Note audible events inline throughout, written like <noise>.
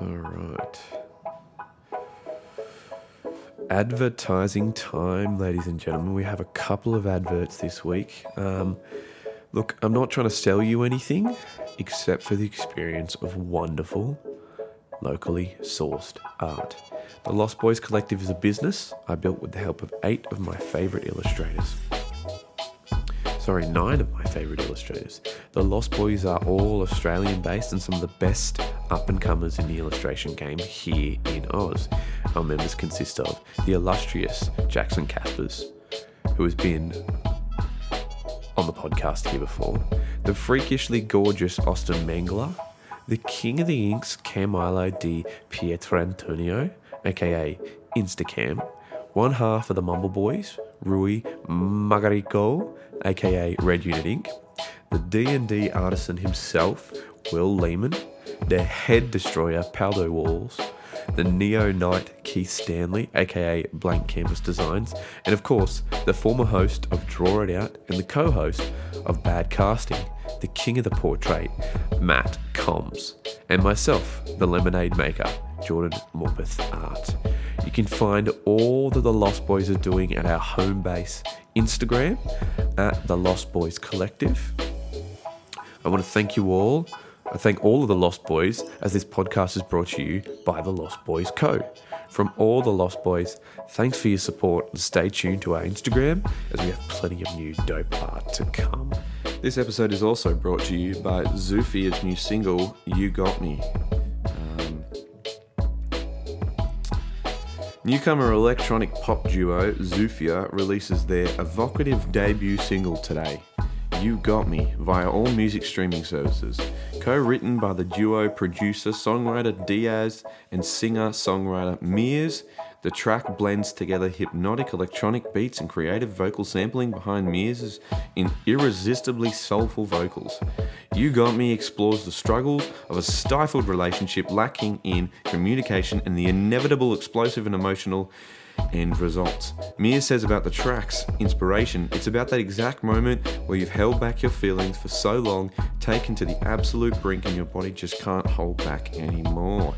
All right. Advertising time, ladies and gentlemen. We have a couple of adverts this week. Um, look, I'm not trying to sell you anything except for the experience of wonderful, locally sourced art. The Lost Boys Collective is a business I built with the help of eight of my favourite illustrators sorry, nine of my favourite illustrators. The Lost Boys are all Australian based and some of the best up and comers in the illustration game here in Oz. Our members consist of the illustrious Jackson Caspers, who has been on the podcast here before, the freakishly gorgeous Austin Mengler, the king of the inks Camilo di Pietrantonio, aka Instacam, one half of the Mumble Boys, Rui Magarico, aka Red Unit Inc., the D&D artisan himself, Will Lehman, the head destroyer Paldo Walls, the Neo Knight Keith Stanley, aka Blank Canvas Designs, and of course, the former host of Draw It Out and the co host of Bad Casting, the king of the portrait, Matt Combs, and myself, the lemonade maker, Jordan Morpeth Art. You can find all that the Lost Boys are doing at our home base Instagram at the Lost Boys Collective. I want to thank you all. I thank all of the Lost Boys as this podcast is brought to you by the Lost Boys Co. From all the Lost Boys, thanks for your support and stay tuned to our Instagram as we have plenty of new dope art to come. This episode is also brought to you by Zufia's new single, You Got Me. Um, newcomer electronic pop duo Zufia releases their evocative debut single today, You Got Me, via all music streaming services. Co written by the duo producer songwriter Diaz and singer songwriter Mears, the track blends together hypnotic electronic beats and creative vocal sampling behind Mears' in irresistibly soulful vocals. You Got Me explores the struggles of a stifled relationship lacking in communication and the inevitable explosive and emotional end results. Mia says about the track's inspiration, it's about that exact moment where you've held back your feelings for so long, taken to the absolute brink, and your body just can't hold back anymore.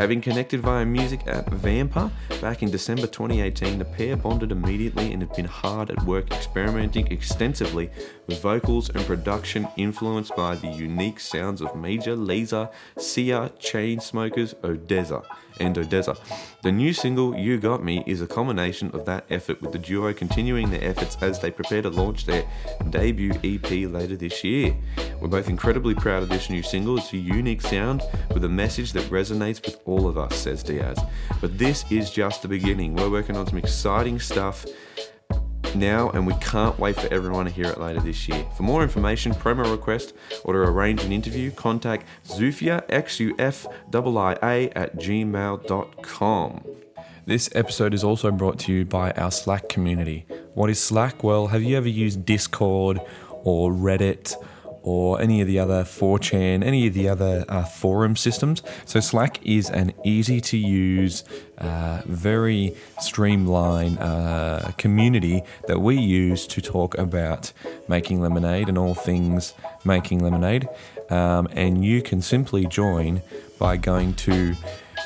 Having connected via music app Vampr back in December 2018, the pair bonded immediately and have been hard at work experimenting extensively with vocals and production influenced by the unique sounds of Major Lazer, Sia, Chainsmokers, ODESZA, and ODESZA. The new single, You Got Me, is a combination of that effort, with the duo continuing their efforts as they prepare to launch their debut EP later this year. We're both incredibly proud of this new single. It's a unique sound with a message that resonates with all of us, says Diaz. But this is just the beginning. We're working on some exciting stuff now, and we can't wait for everyone to hear it later this year. For more information, promo request, or to arrange an interview, contact Zufia, X-U-F-I-I-A at gmail.com. This episode is also brought to you by our Slack community. What is Slack? Well, have you ever used Discord or Reddit or any of the other 4chan, any of the other uh, forum systems. So Slack is an easy to use, uh, very streamlined uh, community that we use to talk about making lemonade and all things making lemonade. Um, and you can simply join by going to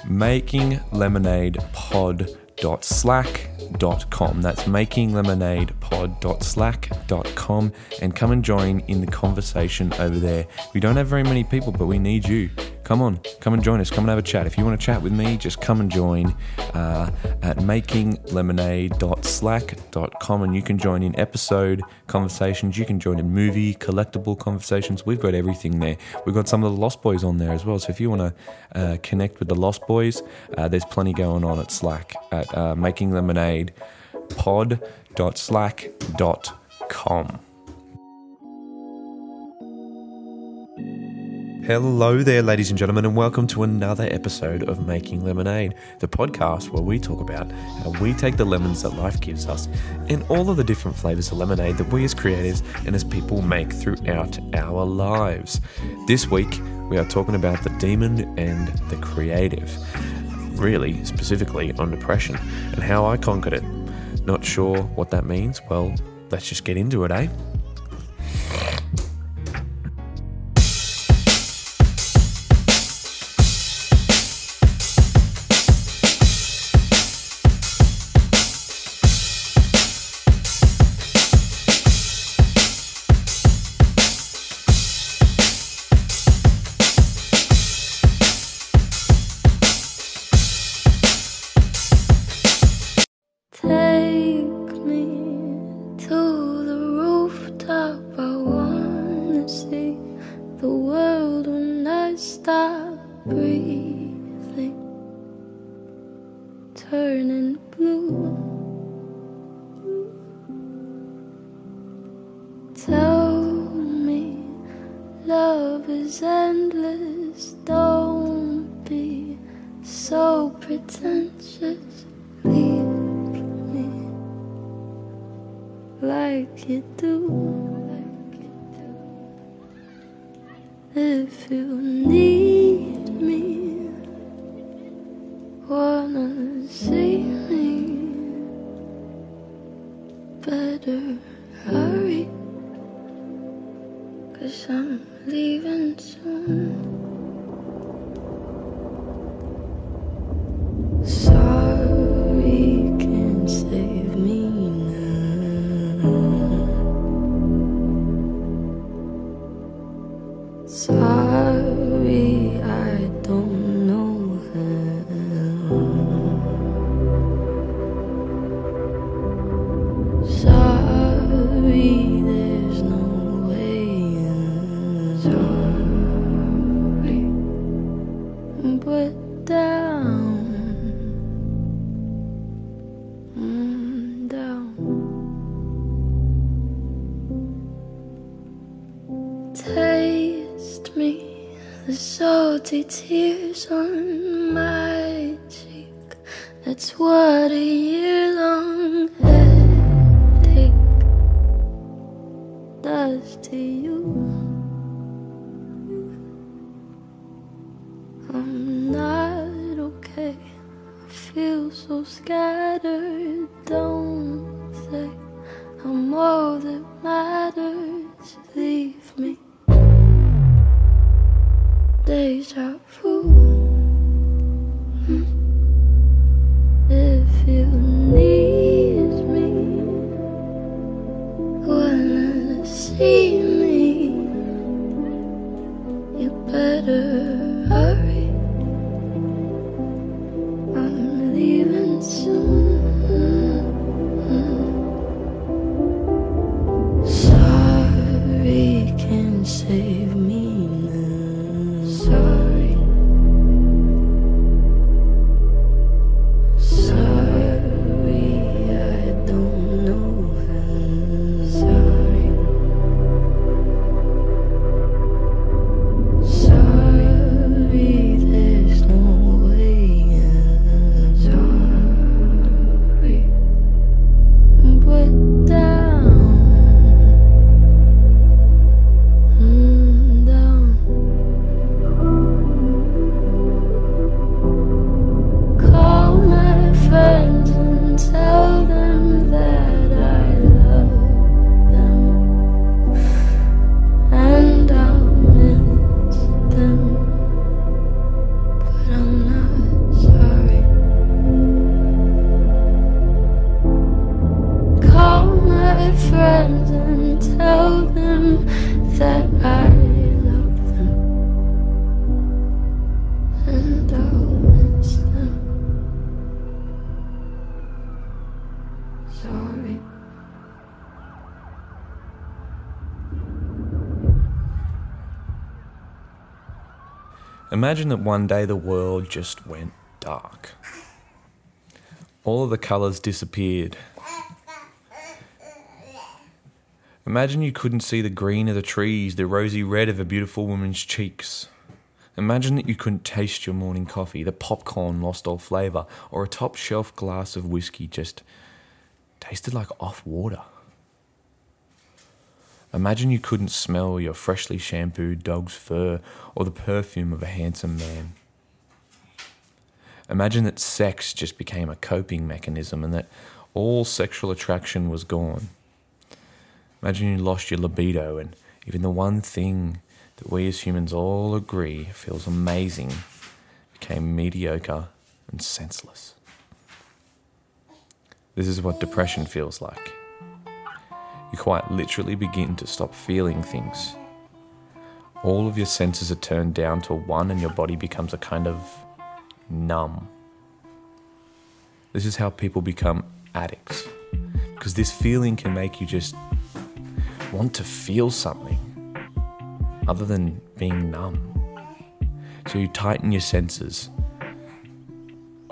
makinglemonadepod.slack.com makinglemonadepod.com. That's makinglemonadepod.slack.com and come and join in the conversation over there. We don't have very many people, but we need you. Come on, come and join us. Come and have a chat. If you want to chat with me, just come and join uh, at makinglemonade.slack.com and you can join in episode conversations. You can join in movie, collectible conversations. We've got everything there. We've got some of the Lost Boys on there as well. So if you want to uh, connect with the Lost Boys, uh, there's plenty going on at Slack at uh, Making Hello there, ladies and gentlemen, and welcome to another episode of Making Lemonade, the podcast where we talk about how we take the lemons that life gives us and all of the different flavors of lemonade that we as creators and as people make throughout our lives. This week, we are talking about the demon and the creative, really specifically on depression and how I conquered it. Not sure what that means? Well, let's just get into it, eh? Imagine that one day the world just went dark. All of the colours disappeared. Imagine you couldn't see the green of the trees, the rosy red of a beautiful woman's cheeks. Imagine that you couldn't taste your morning coffee, the popcorn lost all flavour, or a top shelf glass of whiskey just tasted like off water. Imagine you couldn't smell your freshly shampooed dog's fur or the perfume of a handsome man. Imagine that sex just became a coping mechanism and that all sexual attraction was gone. Imagine you lost your libido and even the one thing that we as humans all agree feels amazing became mediocre and senseless. This is what depression feels like. You quite literally begin to stop feeling things. All of your senses are turned down to one, and your body becomes a kind of numb. This is how people become addicts. Because this feeling can make you just want to feel something other than being numb. So you tighten your senses,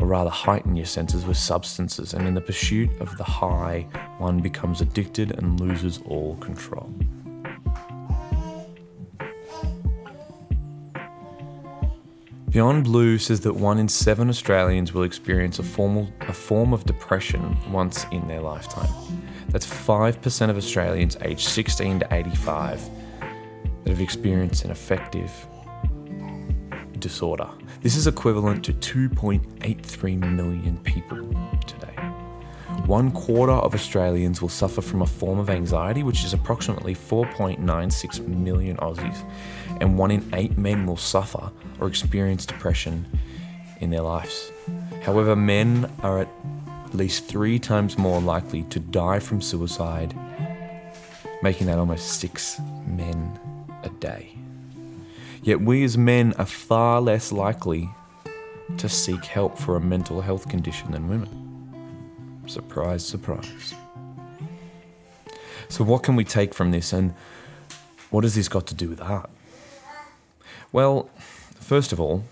or rather heighten your senses with substances, and in the pursuit of the high, one becomes addicted and loses all control. Beyond Blue says that one in seven Australians will experience a, formal, a form of depression once in their lifetime. That's 5% of Australians aged 16 to 85 that have experienced an affective disorder. This is equivalent to 2.83 million people today. One quarter of Australians will suffer from a form of anxiety, which is approximately 4.96 million Aussies, and one in eight men will suffer or experience depression in their lives. However, men are at least three times more likely to die from suicide, making that almost six men a day. Yet we as men are far less likely to seek help for a mental health condition than women. Surprise, surprise. So, what can we take from this, and what has this got to do with art? Well, first of all,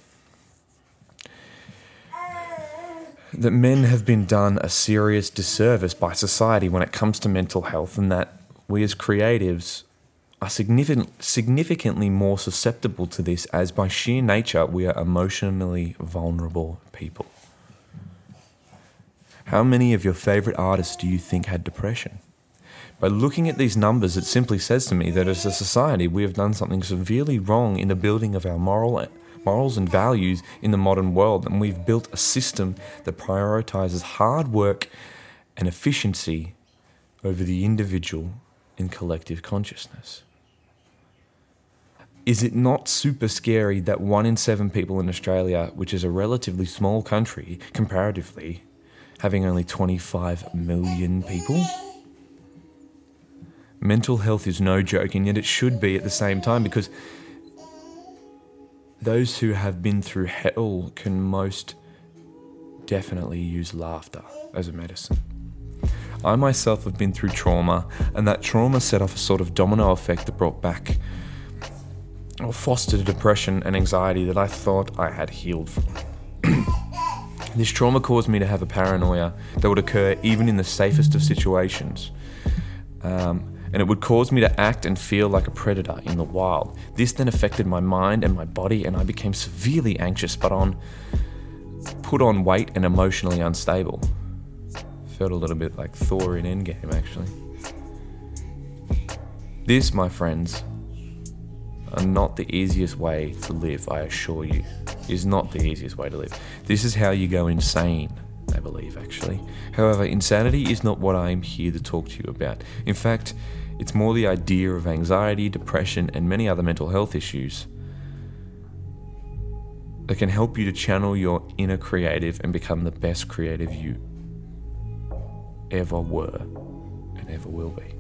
that men have been done a serious disservice by society when it comes to mental health, and that we as creatives are significant, significantly more susceptible to this, as by sheer nature, we are emotionally vulnerable people. How many of your favorite artists do you think had depression? By looking at these numbers, it simply says to me that as a society, we have done something severely wrong in the building of our moral, morals and values in the modern world, and we've built a system that prioritizes hard work and efficiency over the individual and collective consciousness. Is it not super scary that one in seven people in Australia, which is a relatively small country comparatively, having only 25 million people? Mental health is no joke, and yet it should be at the same time because those who have been through hell can most definitely use laughter as a medicine. I myself have been through trauma, and that trauma set off a sort of domino effect that brought back or fostered a depression and anxiety that I thought I had healed from. <clears throat> this trauma caused me to have a paranoia that would occur even in the safest of situations. Um, and it would cause me to act and feel like a predator in the wild. This then affected my mind and my body, and I became severely anxious, but on put on weight and emotionally unstable. Felt a little bit like Thor in Endgame, actually. This, my friends, are not the easiest way to live, I assure you. Is not the easiest way to live. This is how you go insane, I believe, actually. However, insanity is not what I am here to talk to you about. In fact, it's more the idea of anxiety, depression, and many other mental health issues that can help you to channel your inner creative and become the best creative you ever were and ever will be.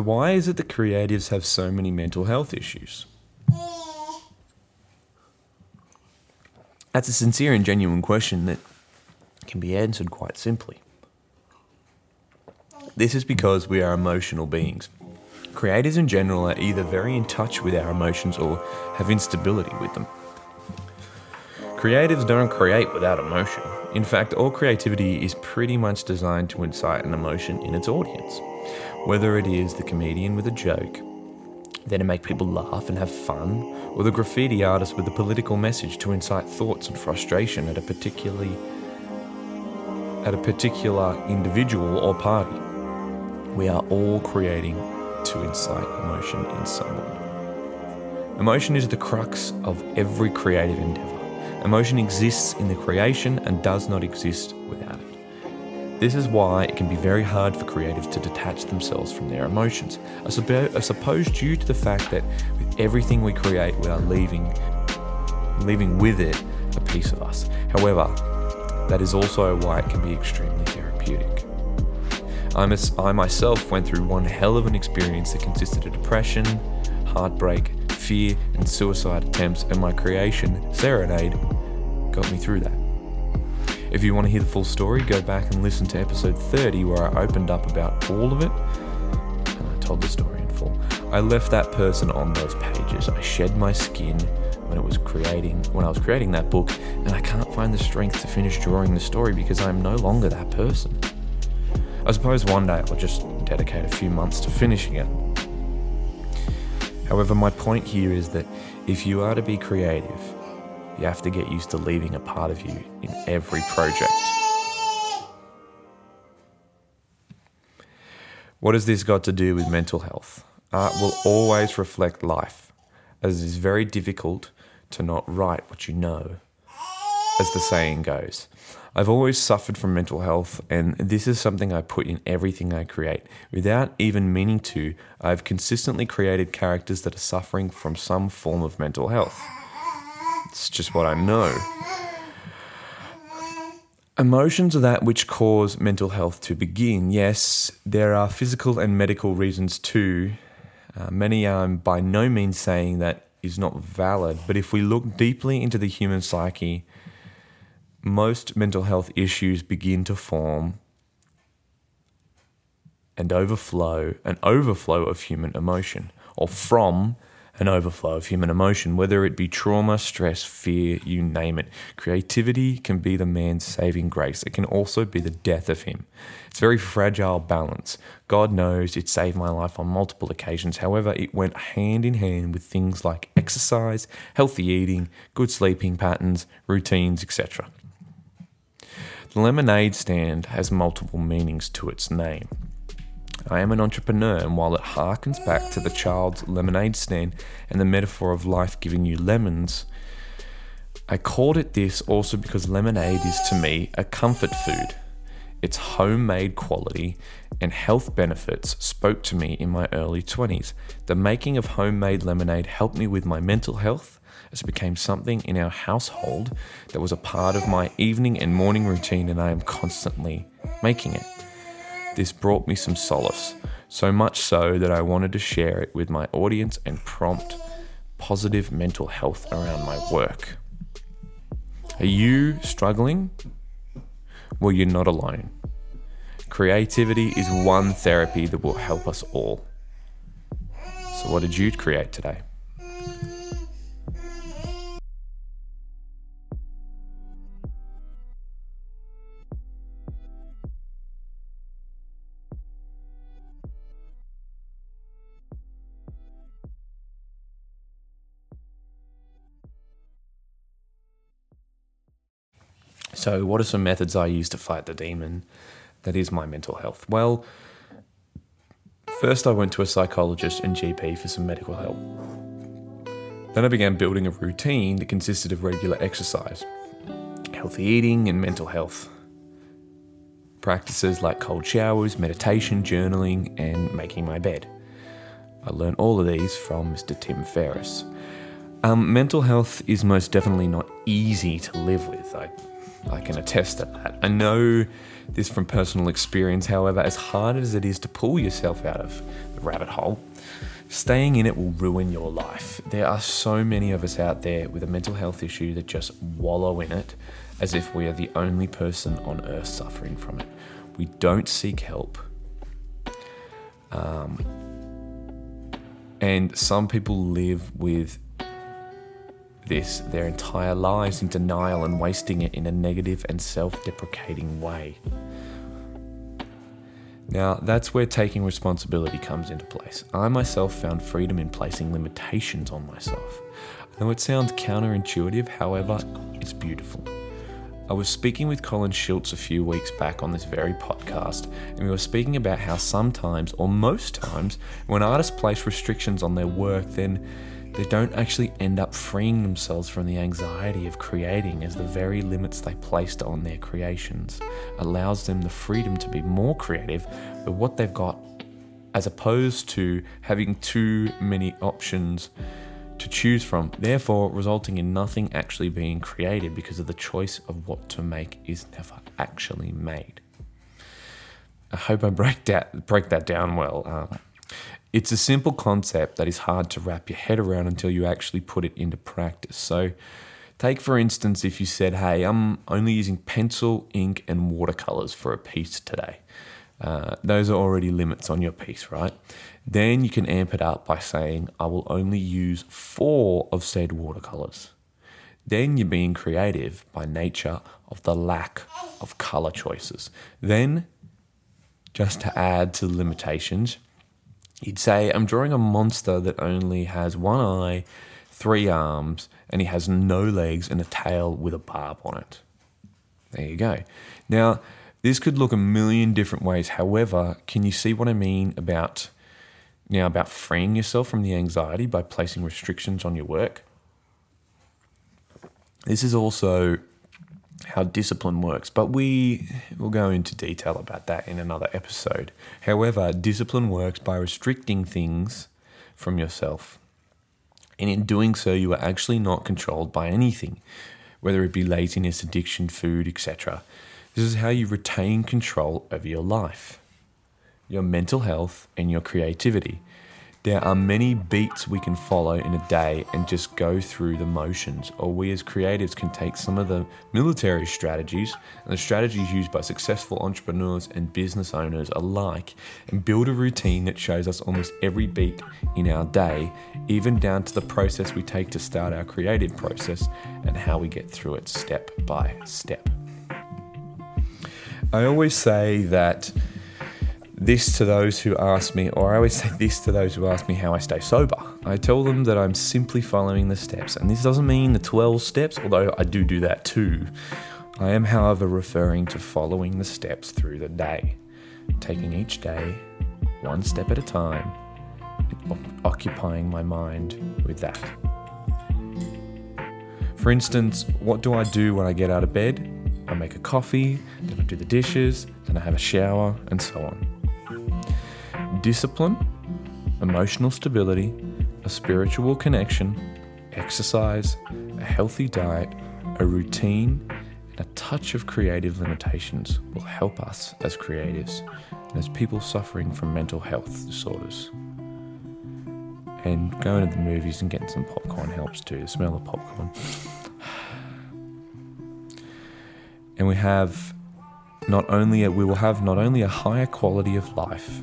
So, why is it that creatives have so many mental health issues? That's a sincere and genuine question that can be answered quite simply. This is because we are emotional beings. Creators in general are either very in touch with our emotions or have instability with them. Creatives don't create without emotion. In fact, all creativity is pretty much designed to incite an emotion in its audience. Whether it is the comedian with a joke, there to make people laugh and have fun, or the graffiti artist with a political message to incite thoughts and frustration at a particularly at a particular individual or party. We are all creating to incite emotion in someone. Emotion is the crux of every creative endeavor. Emotion exists in the creation and does not exist. This is why it can be very hard for creatives to detach themselves from their emotions. I, suppose due to the fact that with everything we create, we are leaving, leaving with it a piece of us. However, that is also why it can be extremely therapeutic. I, I myself went through one hell of an experience that consisted of depression, heartbreak, fear, and suicide attempts, and my creation, Serenade, got me through that. If you want to hear the full story, go back and listen to episode 30 where I opened up about all of it and I told the story in full. I left that person on those pages. I shed my skin when it was creating when I was creating that book and I can't find the strength to finish drawing the story because I'm no longer that person. I suppose one day I'll just dedicate a few months to finishing it. However, my point here is that if you are to be creative, you have to get used to leaving a part of you in every project. What has this got to do with mental health? Art will always reflect life, as it is very difficult to not write what you know, as the saying goes. I've always suffered from mental health, and this is something I put in everything I create. Without even meaning to, I've consistently created characters that are suffering from some form of mental health. It's just what I know. Emotions are that which cause mental health to begin. Yes, there are physical and medical reasons too. Uh, many are by no means saying that is not valid, but if we look deeply into the human psyche, most mental health issues begin to form and overflow an overflow of human emotion or from an overflow of human emotion, whether it be trauma, stress, fear, you name it. Creativity can be the man's saving grace. It can also be the death of him. It's very fragile balance. God knows it saved my life on multiple occasions. However, it went hand in hand with things like exercise, healthy eating, good sleeping patterns, routines, etc. The lemonade stand has multiple meanings to its name. I am an entrepreneur, and while it harkens back to the child's lemonade stand and the metaphor of life giving you lemons, I called it this also because lemonade is to me a comfort food. Its homemade quality and health benefits spoke to me in my early 20s. The making of homemade lemonade helped me with my mental health as it became something in our household that was a part of my evening and morning routine, and I am constantly making it. This brought me some solace, so much so that I wanted to share it with my audience and prompt positive mental health around my work. Are you struggling? Well, you're not alone. Creativity is one therapy that will help us all. So, what did you create today? So, what are some methods I use to fight the demon that is my mental health? Well, first I went to a psychologist and GP for some medical help. Then I began building a routine that consisted of regular exercise, healthy eating, and mental health. Practices like cold showers, meditation, journaling, and making my bed. I learned all of these from Mr. Tim Ferriss. Um, mental health is most definitely not easy to live with. I I can attest to that. I know this from personal experience, however, as hard as it is to pull yourself out of the rabbit hole, staying in it will ruin your life. There are so many of us out there with a mental health issue that just wallow in it as if we are the only person on earth suffering from it. We don't seek help. Um, and some people live with this their entire lives in denial and wasting it in a negative and self deprecating way. Now, that's where taking responsibility comes into place. I myself found freedom in placing limitations on myself. I know it sounds counterintuitive, however, it's beautiful. I was speaking with Colin Schultz a few weeks back on this very podcast, and we were speaking about how sometimes, or most times, when artists place restrictions on their work, then they don't actually end up freeing themselves from the anxiety of creating as the very limits they placed on their creations allows them the freedom to be more creative with what they've got as opposed to having too many options to choose from, therefore resulting in nothing actually being created because of the choice of what to make is never actually made. I hope I <laughs> break that break that down well. Um, it's a simple concept that is hard to wrap your head around until you actually put it into practice. So, Take, for instance, if you said, Hey, I'm only using pencil, ink, and watercolors for a piece today. Uh, those are already limits on your piece, right? Then you can amp it up by saying, I will only use four of said watercolors. Then you're being creative by nature of the lack of color choices. Then, just to add to the limitations, you'd say, I'm drawing a monster that only has one eye, three arms, and he has no legs and a tail with a barb on it. There you go. Now, this could look a million different ways. However, can you see what I mean about now about freeing yourself from the anxiety by placing restrictions on your work? This is also how discipline works, but we will go into detail about that in another episode. However, discipline works by restricting things from yourself. And in doing so, you are actually not controlled by anything, whether it be laziness, addiction, food, etc. This is how you retain control over your life, your mental health, and your creativity. There are many beats we can follow in a day and just go through the motions, or we as creatives can take some of the military strategies and the strategies used by successful entrepreneurs and business owners alike and build a routine that shows us almost every beat in our day, even down to the process we take to start our creative process and how we get through it step by step. I always say that this to those who ask me, or I always say this to those who ask me how I stay sober. I tell them that I'm simply following the steps. And this doesn't mean the 12 steps, although I do do that too. I am, however, referring to following the steps through the day, taking each day one step at a time, occupying my mind with that. For instance, what do I do when I get out of bed? I make a coffee, then I do the dishes, then I have a shower, and so on discipline, emotional stability, a spiritual connection, exercise, a healthy diet, a routine, and a touch of creative limitations will help us as creatives and as people suffering from mental health disorders. And going to the movies and getting some popcorn helps too, the smell of popcorn. <sighs> And we have not only a, we will have not only a higher quality of life,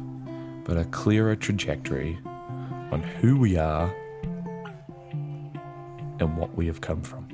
but a clearer trajectory on who we are and what we have come from.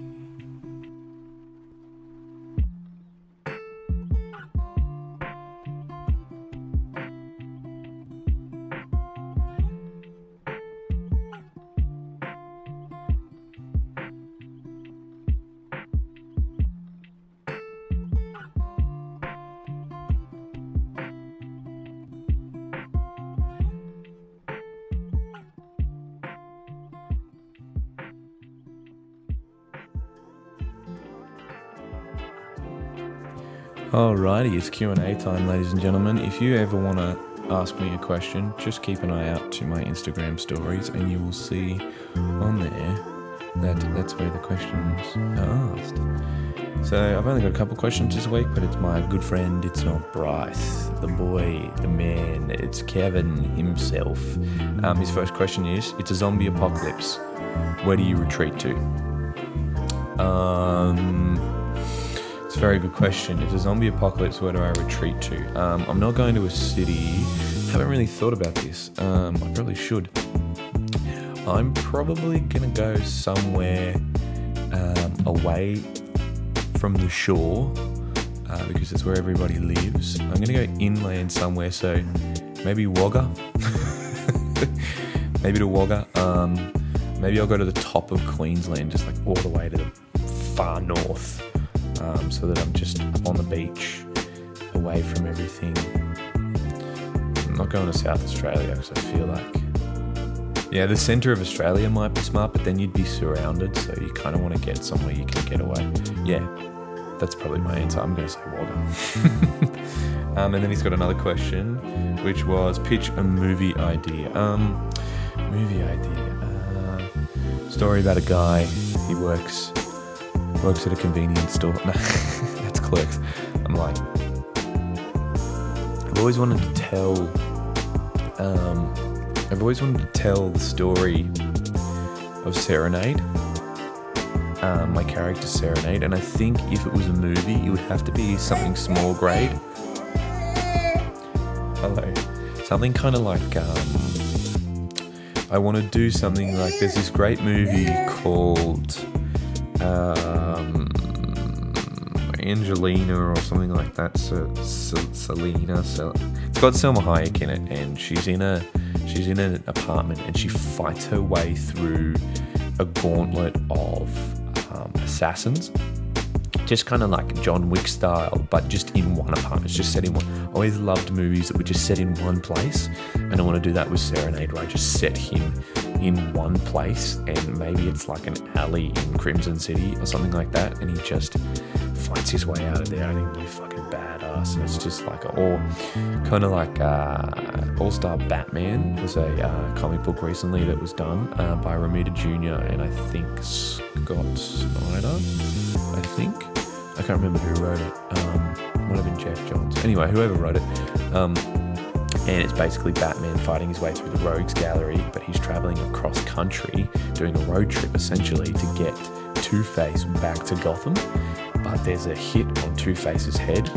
Alrighty, it's Q&A time, ladies and gentlemen. If you ever want to ask me a question, just keep an eye out to my Instagram stories and you will see on there that that's where the questions are asked. So I've only got a couple questions this week, but it's my good friend, it's not Bryce, the boy, the man, it's Kevin himself. Um, his first question is, it's a zombie apocalypse. Where do you retreat to? Um it's a very good question. If a zombie apocalypse, where do I retreat to? Um, I'm not going to a city. Haven't really thought about this. Um, I probably should. I'm probably gonna go somewhere um, away from the shore uh, because that's where everybody lives. I'm gonna go inland somewhere, so maybe Wagga. <laughs> maybe to Wagga. Um, maybe I'll go to the top of Queensland, just like all the way to the far north um, so that I'm just up on the beach, away from everything. I'm not going to South Australia because I feel like, yeah, the centre of Australia might be smart, but then you'd be surrounded, so you kind of want to get somewhere you can get away. Yeah, that's probably my answer. I'm going to say water. <laughs> um, and then he's got another question, which was pitch a movie idea. Um, movie idea. Uh, story about a guy. He works works at a convenience store. <laughs> That's clerks. I'm like, I've always wanted to tell. Um, I've always wanted to tell the story of Serenade. um, my character Serenade, and I think if it was a movie, it would have to be something small grade. Hello. Something kind of like. Um, I want to do something like there's this great movie called um, Angelina or something like that. So, so, Selena. So, it's got Salma Hayek in it, and she's in a she's in an apartment, and she fights her way through a gauntlet of um, assassins. Just kind of like John Wick style, but just in one apartment. It's just set in one. I always loved movies that were just set in one place, and I want to do that with Serenade, where I just set him in one place, and maybe it's like an alley in Crimson City or something like that, and he just fights his way out of there. It'd be fucking badass, and it's just like, or kind of like uh, All Star Batman was a uh, comic book recently that was done uh, by Romita Jr. and I think Scott Snyder. I think I can't remember who wrote it. Um, might have been Geoff Johns. Anyway, whoever wrote it. Um, and it's basically Batman fighting his way through the Rogues Gallery, but he's traveling across country doing a road trip essentially to get Two Face back to Gotham. But there's a hit on Two Face's head,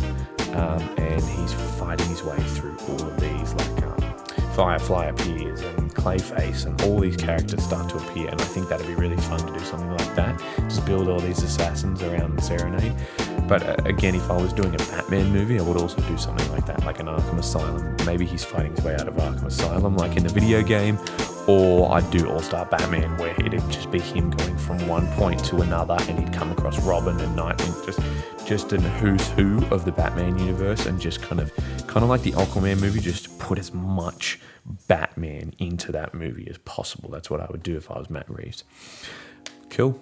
um, and he's fighting his way through all of these. Like um, Firefly appears, and Clayface, and all these characters start to appear. And I think that'd be really fun to do something like that. Just build all these assassins around Serenade. But uh, again, if I was doing a Batman movie, I would also do something like that, like an Arkham Asylum. Maybe he's fighting his way out of Arkham Asylum, like in the video game, or I'd do All Star Batman, where it'd just be him going from one point to another, and he'd come across Robin and Nightwing, just just an who's who of the Batman universe, and just kind of kind of like the Aquaman movie, just put as much Batman into that movie as possible. That's what I would do if I was Matt Reeves. Cool.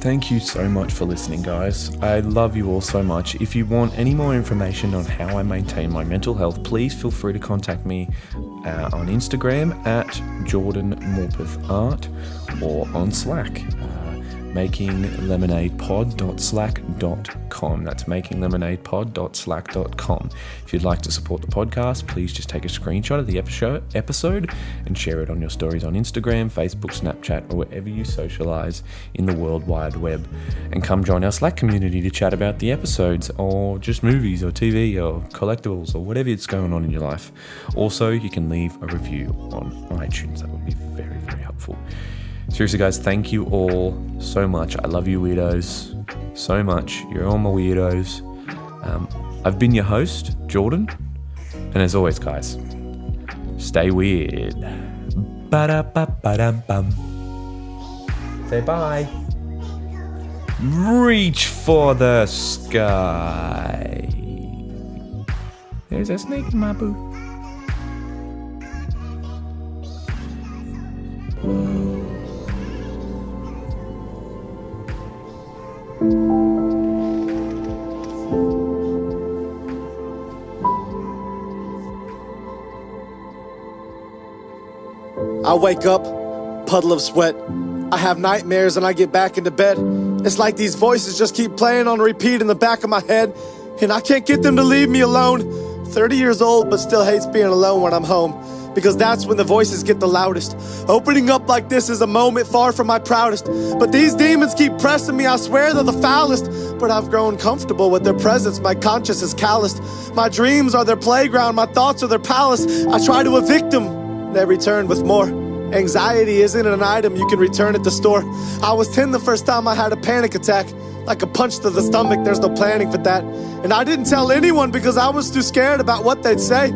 Thank you so much for listening, guys. I love you all so much. If you want any more information on how I maintain my mental health, please feel free to contact me uh, on Instagram at Jordan Morpeth Art or on Slack. Uh, makinglemonadepod.slack.com. That's makinglemonadepod.slack.com. If you'd like to support the podcast, please just take a screenshot of the episode and share it on your stories on Instagram, Facebook, Snapchat, or wherever you socialize in the World Wide Web. And come join our Slack community to chat about the episodes or just movies or TV or collectibles or whatever it's going on in your life. Also, you can leave a review on iTunes. That would be very, very helpful. Seriously, guys, thank you all so much. I love you, weirdos, so much. You're all my weirdos. Um, I've been your host, Jordan. And as always, guys, stay weird. Ba-da-ba-ba-dum-bum. Say bye. Reach for the sky. There's a snake in my boot. Wake up, puddle of sweat. I have nightmares and I get back into bed. It's like these voices just keep playing on repeat in the back of my head, and I can't get them to leave me alone. 30 years old, but still hates being alone when I'm home. Because that's when the voices get the loudest. Opening up like this is a moment far from my proudest. But these demons keep pressing me, I swear they're the foulest. But I've grown comfortable with their presence, my conscience is calloused. My dreams are their playground, my thoughts are their palace. I try to evict them, they return with more. Anxiety isn't an item you can return at the store. I was 10 the first time I had a panic attack. Like a punch to the stomach, there's no planning for that. And I didn't tell anyone because I was too scared about what they'd say.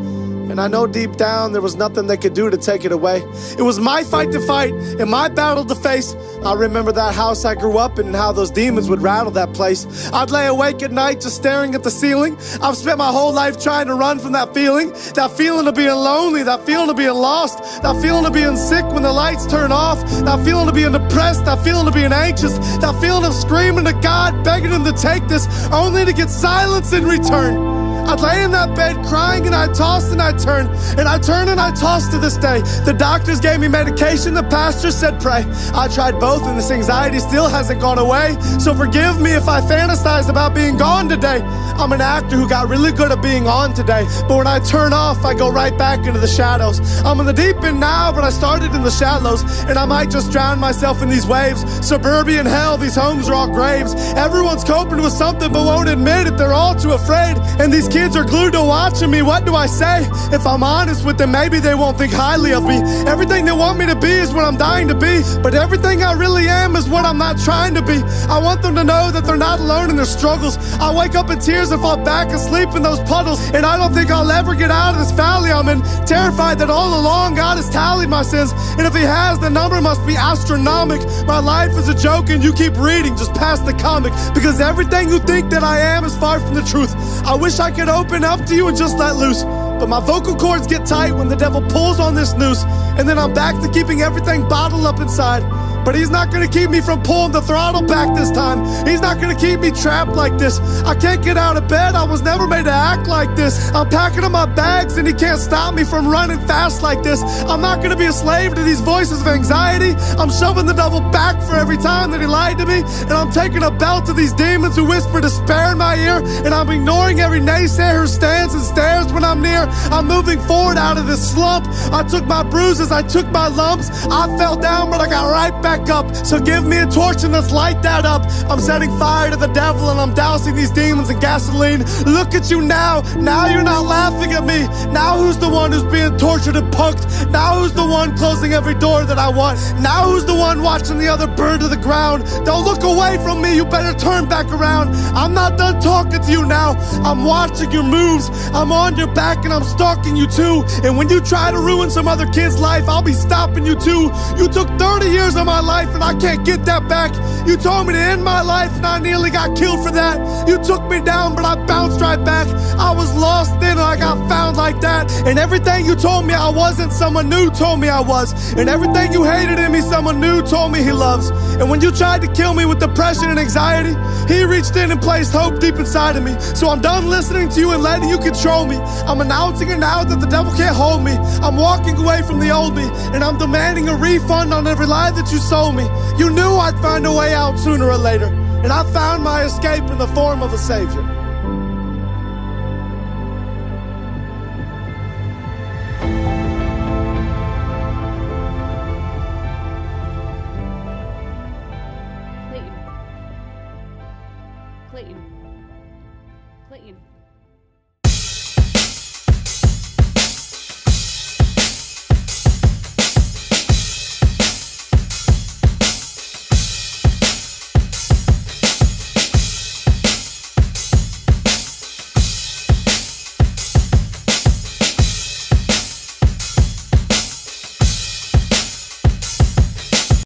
And I know deep down there was nothing they could do to take it away. It was my fight to fight and my battle to face. I remember that house I grew up in and how those demons would rattle that place. I'd lay awake at night just staring at the ceiling. I've spent my whole life trying to run from that feeling. That feeling of being lonely, that feeling of being lost, that feeling of being sick when the lights turn off, that feeling of being depressed, that feeling of being anxious, that feeling of screaming to God, begging Him to take this, only to get silence in return. I'd lay in that bed crying and I tossed and I turned. And I turned and I tossed to this day. The doctors gave me medication, the pastor said pray. I tried both and this anxiety still hasn't gone away. So forgive me if I fantasize about being gone today. I'm an actor who got really good at being on today. But when I turn off, I go right back into the shadows. I'm in the deep end now, but I started in the shallows. And I might just drown myself in these waves. Suburban hell, these homes are all graves. Everyone's coping with something but won't admit it. They're all too afraid. And these kids are glued to watching me. What do I say? If I'm honest with them, maybe they won't think highly of me. Everything they want me to be is what I'm dying to be. But everything I really am is what I'm not trying to be. I want them to know that they're not alone in their struggles. I wake up in tears and fall back asleep in those puddles. And I don't think I'll ever get out of this valley I'm in. Terrified that all along God has tallied my sins. And if He has, the number must be astronomical. My life is a joke and you keep reading just past the comic. Because everything you think that I am is far from the truth. I wish I could open up to you and just let loose. But my vocal cords get tight when the devil pulls on this noose. And then I'm back to keeping everything bottled up inside. But he's not gonna keep me from pulling the throttle back this time. He's not gonna keep me trapped like this. I can't get out of bed, I was never made to act like this. I'm packing up my bags and he can't stop me from running fast like this. I'm not gonna be a slave to these voices of anxiety. I'm shoving the devil back for every time that he lied to me. And I'm taking a belt to these demons who whisper despair in my ear. And I'm ignoring every naysayer who stands and stares when I'm near. I'm moving forward out of this slump. I took my bruises, I took my lumps. I fell down, but I got right back back up. So give me a torch and let's light that up. I'm setting fire to the devil and I'm dousing these demons in gasoline. Look at you now. Now you're not laughing at me. Now who's the one who's being tortured and punked? Now who's the one closing every door that I want? Now who's the one watching the other burn to the ground? Don't look away from me. You better turn back around. I'm not done talking to you now. I'm watching your moves. I'm on your back and I'm stalking you too. And when you try to ruin some other kid's life, I'll be stopping you too. You took 30 years of my life and I can't get that back. You told me to end my life and I nearly got killed for that. You took me down, but I bounced right back. I was lost then and I got found like that. And everything you told me I wasn't, someone new told me I was. And everything you hated in me, someone new told me he loves. And when you tried to kill me with depression and anxiety, he reached in and placed hope deep inside of me. So I'm done listening to you and letting you control me. I'm announcing it now that the devil can't hold me. I'm walking away from the old me, and I'm demanding a refund on every lie that you sold me. You knew I'd find a way out sooner or later, and I found my escape in the form of a savior.